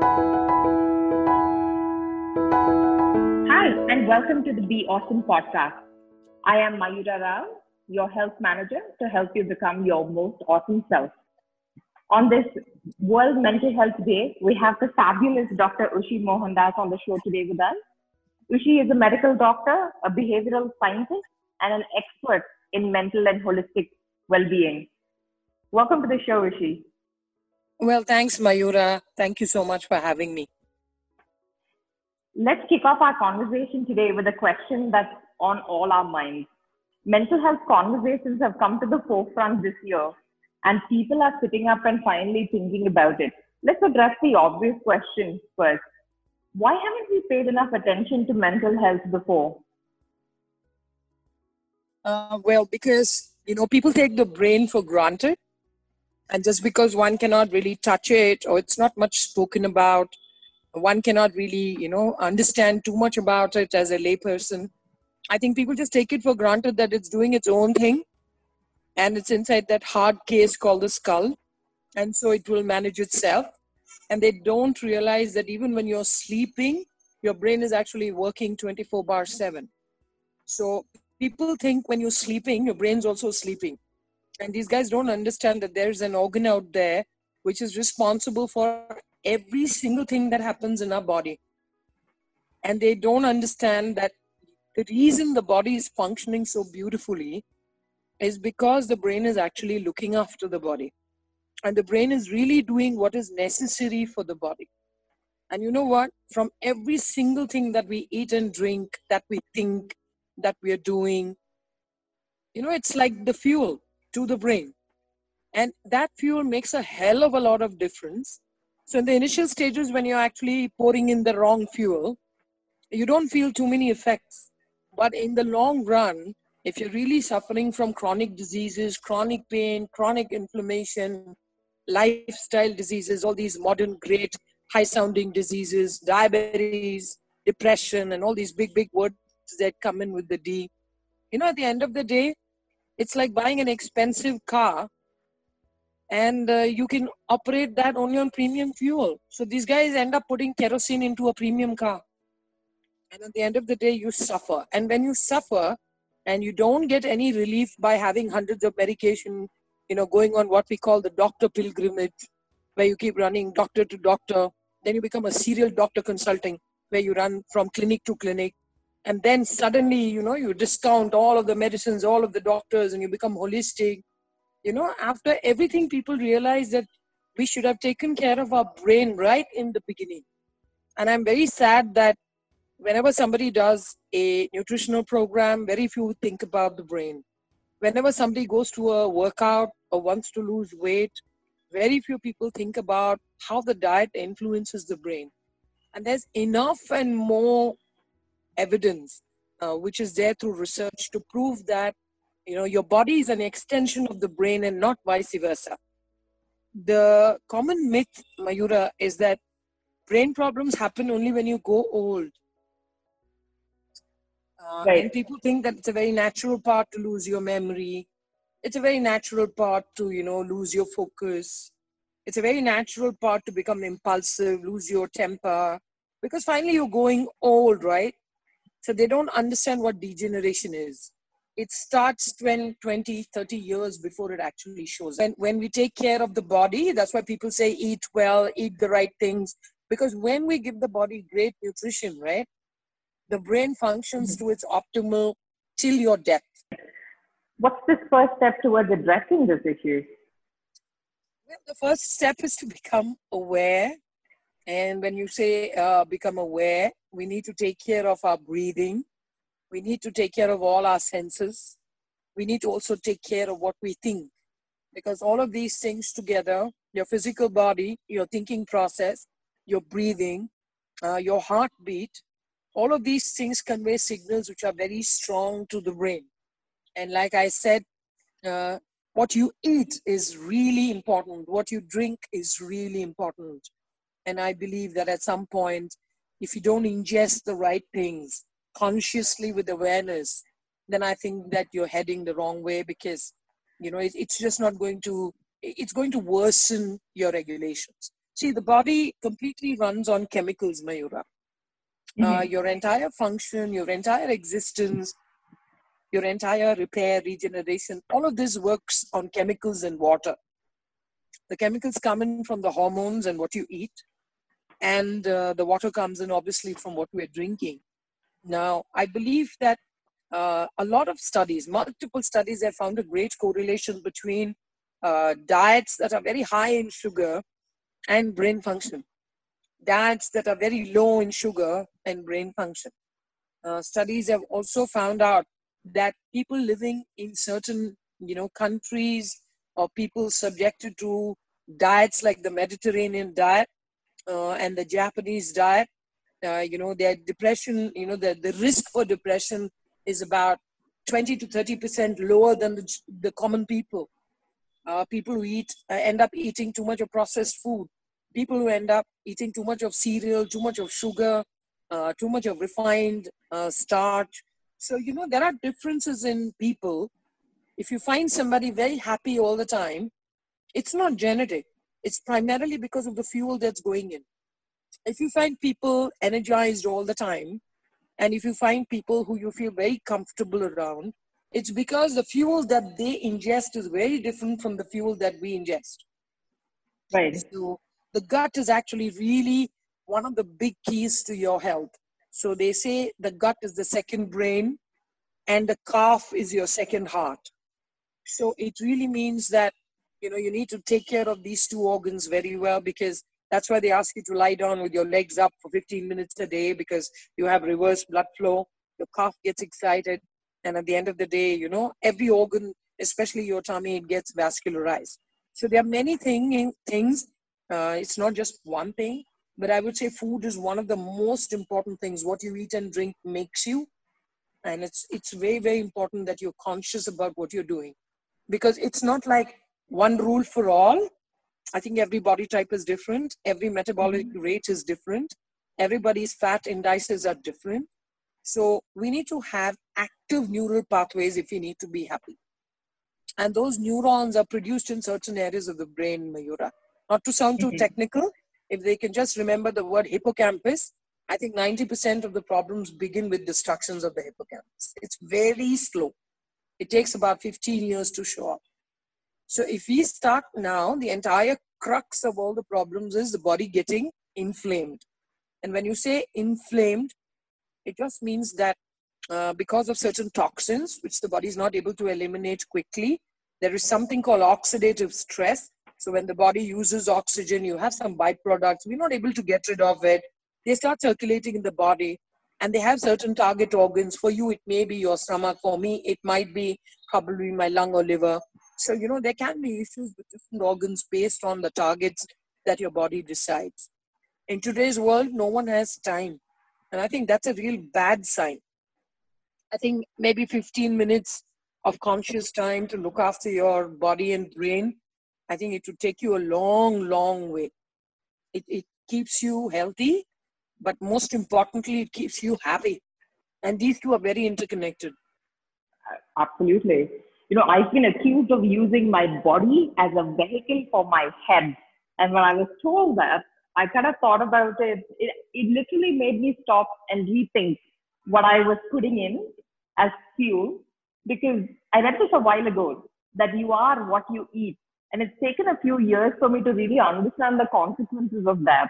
Hi, and welcome to the Be Ausum podcast. I am Mayura Rao, your health manager to help you become your most awesome self. On this World Mental Health Day, we have the fabulous Dr. Ushy Mohandas on the show today with us. Ushy is a medical doctor, a behavioral scientist, and an expert in mental and holistic well-being. Welcome to the show, Ushy. Well, thanks, Mayura. Thank you so much for having me. Let's kick off our conversation today with a question that's on all our minds. Mental health conversations have come to the forefront this year, and people are sitting up and finally thinking about it. Let's address the obvious question first. Why haven't we paid enough attention to mental health before? Uh, well, because you know people take the brain for granted, and just because one cannot really touch it or it's not much spoken about, one cannot really you know understand too much about it as a layperson. I think people just take it for granted that it's doing its own thing and it's inside that hard case called the skull and so it will manage itself. And they don't realize that even when you're sleeping your brain is actually working 24 bar 7 so people think when you're sleeping your brain's also sleeping and these guys don't understand that there's an organ out there which is responsible for every single thing that happens in our body. And they don't understand that the reason the body is functioning so beautifully is because the brain is actually looking after the body. And the brain is really doing what is necessary for the body. And you know what? From every single thing that we eat and drink, that we think, that we are doing, you know, it's like the fuel to the brain. And that fuel makes a hell of a lot of difference so in the initial stages, when you're actually pouring in the wrong fuel, you don't feel too many effects. But in the long run, if you're really suffering from chronic diseases, chronic pain, chronic inflammation, lifestyle diseases, all these modern great high sounding diseases, diabetes, depression, and all these big, big words that come in with the D. You know, at the end of the day, it's like buying an expensive car and uh, you can operate that only on premium fuel. So these guys end up putting kerosene into a premium car. And at the end of the day, you suffer. And when you suffer and you don't get any relief by having hundreds of medication, you know, going on what we call the doctor pilgrimage, where you keep running doctor to doctor, then you become a serial doctor consulting, where you run from clinic to clinic. And then suddenly, you know, you discount all of the medicines, all of the doctors, and you become holistic. You know after everything people realize that we should have taken care of our brain right in the beginning. And i'm very sad that whenever somebody does a nutritional program very few think about the brain. Whenever somebody goes to a workout or wants to lose weight very few people think about how the diet influences the brain. And there's enough and more evidence uh, which is there through research to prove that you know your body is an extension of the brain and not vice versa. The common myth mayura is that brain problems happen only when you go old. Uh, right. and people think that it's a very natural part to lose your memory. It's a very natural part to you know lose your focus. It's a very natural part to become impulsive lose your temper. Because finally you're going old right so they don't understand what degeneration is it starts 20, 20, 30 years before it actually shows. And when we take care of the body, that's why people say eat well, eat the right things. Because when we give the body great nutrition, right, the brain functions mm-hmm. to its optimal till your death. What's the first step towards addressing this issue? Well, the first step is to become aware. And when you say uh, become aware, we need to take care of our breathing we need to take care of all our senses. We need to also take care of what we think. Because all of these things together, your physical body, your thinking process, your breathing, uh, your heartbeat, all of these things convey signals which are very strong to the brain. And like I said, uh, what you eat is really important. What you drink is really important. And I believe that at some point, if you don't ingest the right things, consciously with awareness, then I think that you're heading the wrong way because, you know, it, it's just not going to, it's going to worsen your regulations. See, the body completely runs on chemicals, Mayura. Uh, mm-hmm. Uh, your entire function, your entire existence, your entire repair, regeneration, all of this works on chemicals and water. The chemicals come in from the hormones and what you eat, and uh, the water comes in obviously from what we're drinking. Now, I believe that uh, a lot of studies, multiple studies, have found a great correlation between uh, diets that are very high in sugar and brain function, diets that are very low in sugar and brain function. Uh, studies have also found out that people living in certain you know countries or people subjected to diets like the mediterranean diet uh, and the japanese diet uh, you know their depression you know the, the risk for depression is about 20 to 30 percent lower than the, the common people uh, people who eat uh, end up eating too much of processed food people who end up eating too much of cereal too much of sugar uh, too much of refined uh, starch so, you know, there are differences in people. If you find somebody very happy all the time, it's not genetic. It's primarily because of the fuel that's going in. If you find people energized all the time, and if you find people who you feel very comfortable around, it's because the fuel that they ingest is very different from the fuel that we ingest. Right. So the gut is actually really one of the big keys to your health. So they say the gut is the second brain and the calf is your second heart. So it really means that you know you need to take care of these two organs very well because that's why they ask you to lie down with your legs up for 15 minutes a day because you have reverse blood flow. Your calf gets excited, and at the end of the day, you know every organ, especially your tummy, it gets vascularized. So there are many thing, things. Uh, it's not just one thing but i would say food is one of the most important things what you eat and drink makes you and it's it's very very important that you're conscious about what you're doing because it's not like one rule for all i think every body type is different every metabolic mm-hmm. rate is different everybody's fat indices are different so we need to have active neural pathways if we need to be happy and those neurons are produced in certain areas of the brain mayura not to sound too mm-hmm. technical if they can just remember the word hippocampus, I think 90% of the problems begin with destructions of the hippocampus. It's very slow. It takes about 15 years to show up. So if we start now, the entire crux of all the problems is the body getting inflamed. And when you say inflamed, it just means that uh, because of certain toxins, which the body is not able to eliminate quickly, there is something called oxidative stress so when the body uses oxygen, you have some byproducts. We're not able to get rid of it. They start circulating in the body and they have certain target organs. For you, it may be your stomach. For me, it might be probably my lung or liver. So, you know, there can be issues with different organs based on the targets that your body decides. In today's world, no one has time. And I think that's a real bad sign. I think maybe 15 minutes of conscious time to look after your body and brain I think it would take you a long, long way. It, it keeps you healthy, but most importantly, it keeps you happy. And these two are very interconnected. Absolutely. You know, I've been accused of using my body as a vehicle for my head. And when I was told that, I kind of thought about it. It, it literally made me stop and rethink what I was putting in as fuel because I read this a while ago that you are what you eat. And it's taken a few years for me to really understand the consequences of that.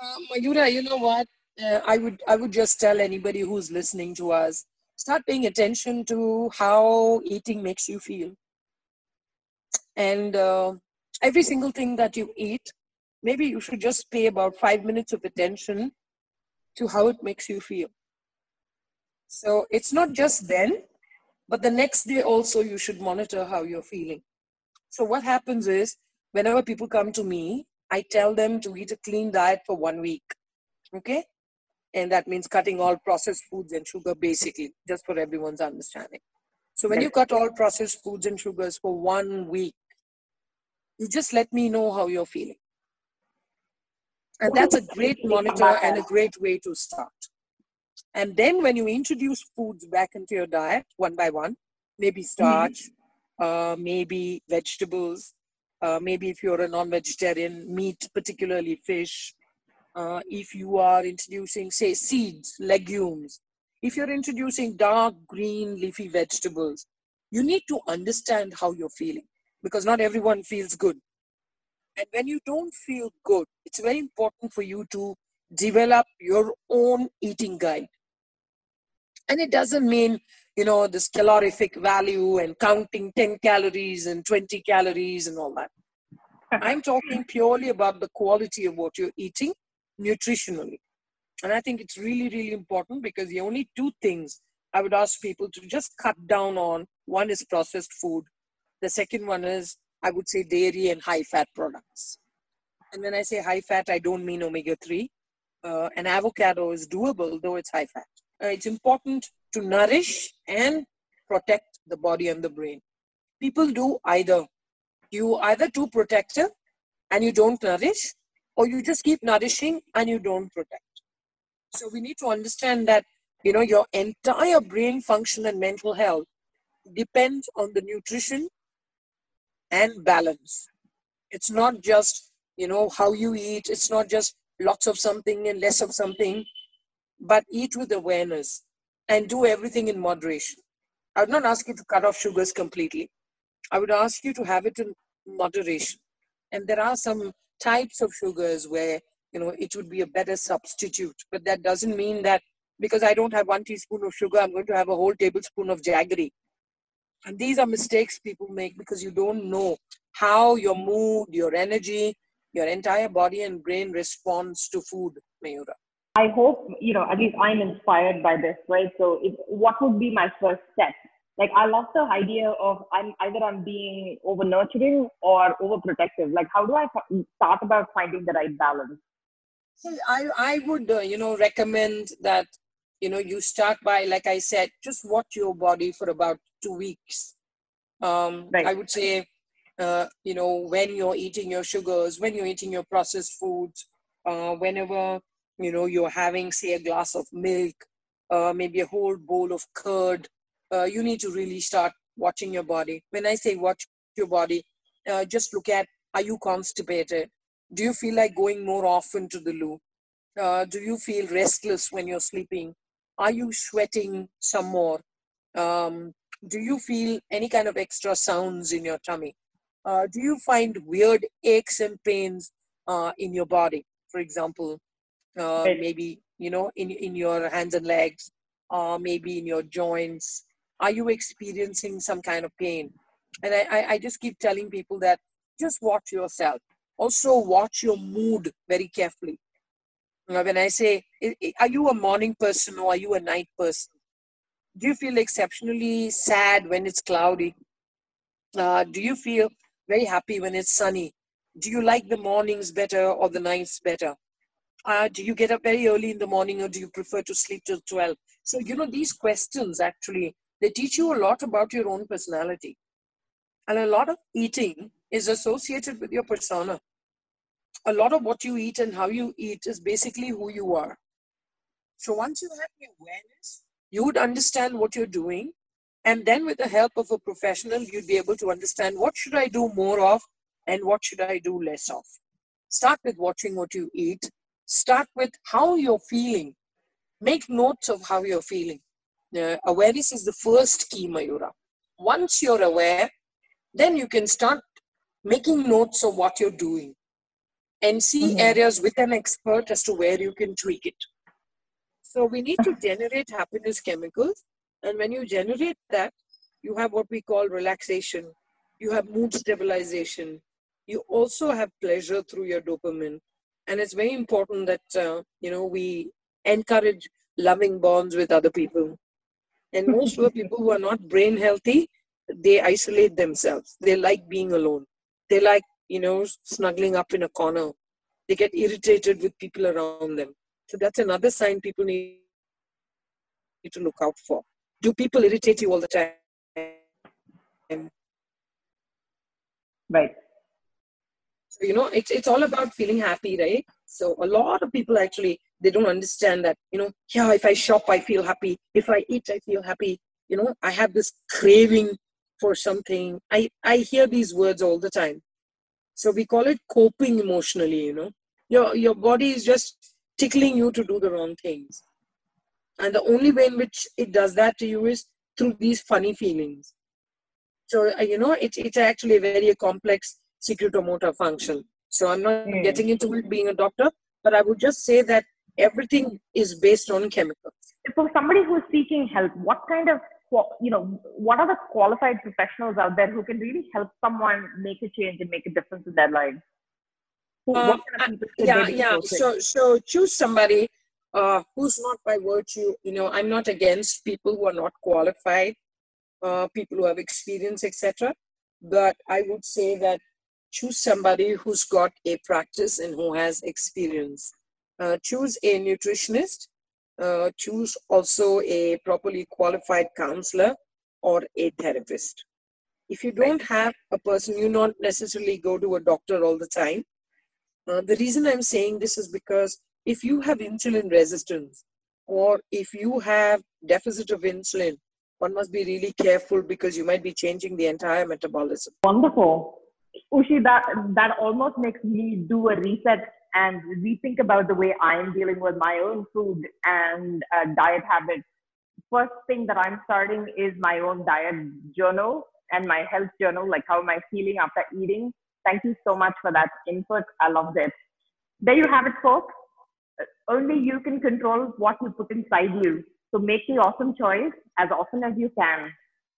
Uh, Mayura, you know what? Uh, I would I would just tell anybody who's listening to us, start paying attention to how eating makes you feel. And uh, every single thing that you eat, maybe you should just pay about five minutes of attention to how it makes you feel. So it's not just then, but the next day also, you should monitor how you're feeling. So, what happens is, whenever people come to me, I tell them to eat a clean diet for one week. Okay? And that means cutting all processed foods and sugar, basically, just for everyone's understanding. So, when you cut all processed foods and sugars for one week, you just let me know how you're feeling. And that's a great monitor and a great way to start. And then when you introduce foods back into your diet one by one, maybe starch, mm-hmm. uh, maybe vegetables, Uh, maybe if you're a non-vegetarian, meat, particularly fish. Uh, if you are introducing, say, seeds, legumes. If you're introducing dark green leafy vegetables, you need to understand how you're feeling because not everyone feels good. And when you don't feel good, it's very important for you to develop your own eating guide. And it doesn't mean, you know, this calorific value and counting 10 calories and 20 calories and all that. I'm talking purely about the quality of what you're eating nutritionally. And I think it's really, really important because the only two things I would ask people to just cut down on one is processed food, the second one is, I would say, dairy and high fat products. And when I say high fat, I don't mean omega 3. Uh, an avocado is doable, though it's high fat. Uh, it's important to nourish and protect the body and the brain. People do either. You either too protective and you don't nourish, or you just keep nourishing and you don't protect. So we need to understand that you know your entire brain function and mental health depends on the nutrition and balance. It's not just you know how you eat. It's not just lots of something and less of something, but eat with awareness and do everything in moderation. I would not ask you to cut off sugars completely. I would ask you to have it in moderation. And there are some types of sugars where you know it would be a better substitute, but that doesn't mean that because I don't have one teaspoon of sugar, I'm going to have a whole tablespoon of jaggery. And these are mistakes people make because you don't know how your mood, your energy, your entire body and brain responds to food, Mayura. I hope, you know, at least I'm inspired by this, right? So if, what would be my first step? Like I love the idea of I'm either I'm being over nurturing or overprotective. Like how do I start about finding the right balance? I, I would, uh, you know, recommend that, you know, you start by, like I said, just watch your body for about two weeks. Um, right. I would say uh, you know, when you're eating your sugars, when you're eating your processed foods, uh, whenever, you know, you're having, say, a glass of milk, uh, maybe a whole bowl of curd, uh, you need to really start watching your body. When I say watch your body, uh, just look at are you constipated? Do you feel like going more often to the loo? Uh, do you feel restless when you're sleeping? Are you sweating some more? Um, do you feel any kind of extra sounds in your tummy? uh, do you find weird aches and pains uh, in your body for example uh, maybe you know in, in your hands and legs or maybe in your joints are you experiencing some kind of pain and I, I, just keep telling people that just watch yourself also watch your mood very carefully when i say are you a morning person or are you a night person do you feel exceptionally sad when it's cloudy uh, do you feel very happy when it's sunny. Do you like the mornings better or the nights better? Uh, do you get up very early in the morning or do you prefer to sleep till 12? So, you know, these questions actually, they teach you a lot about your own personality. And a lot of eating is associated with your persona. A lot of what you eat and how you eat is basically who you are. So once you have the awareness, you would understand what you're doing and then with the help of a professional you'd be able to understand what should i do more of and what should i do less of start with watching what you eat start with how you're feeling make notes of how you're feeling uh, awareness is the first key mayura once you're aware then you can start making notes of what you're doing and see mm-hmm. areas with an expert as to where you can tweak it so we need to generate happiness chemicals and when you generate that, you have what we call relaxation, you have mood stabilization, you also have pleasure through your dopamine. And it's very important that, uh, you know, we encourage loving bonds with other people. And most of the people who are not brain healthy, they isolate themselves. They like being alone. They like, you know, snuggling up in a corner. They get irritated with people around them. So that's another sign people need to look out for do people irritate you all the time? Right. So, you know, it's, it's all about feeling happy, right? So a lot of people actually, they don't understand that, you know, yeah, if I shop, I feel happy. If I eat, I feel happy. You know, I have this craving for something. I, I hear these words all the time. So we call it coping emotionally, you know. Your your body is just tickling you to do the wrong things. And the only way in which it does that to you is through these funny feelings. So, uh, you know, it, it's actually a very complex secretomotor function. So I'm not mm. getting into it being a doctor, but I would just say that everything is based on chemicals. For somebody who's seeking help, what kind of you know what are the qualified professionals out there who can really help someone make a change and make a difference in their life? Who, um, kind of yeah, yeah. So, so choose somebody uh, who's not by virtue. You know, I'm not against people who are not qualified, uh, people who have experience, etc. But I would say that choose somebody who's got a practice and who has experience. Uh, choose a nutritionist. Uh, choose also a properly qualified counselor or a therapist. If you don't have a person, you not necessarily go to a doctor all the time. Uh, the reason I'm saying this is because if you have insulin resistance or if you have deficit of insulin, one must be really careful because you might be changing the entire metabolism. Wonderful. Ushy, that, that almost makes me do a reset and rethink about the way I'm dealing with my own food and uh, diet habits. First thing that I'm starting is my own diet journal and my health journal, like how am I feeling after eating. Thank you so much for that input. I loved it. There you have it, folks. Only you can control what you put inside you. So make the awesome choice as often as you can.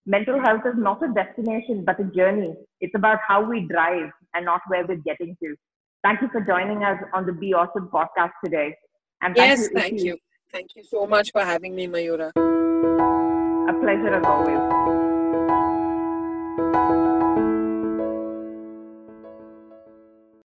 Mental health is not a destination, but a journey. It's about how we drive and not where we're getting to. Thank you for joining us on the Be Ausum podcast today. And thank yes, you, thank you. Thank you so much for having me, Mayura. A pleasure as always.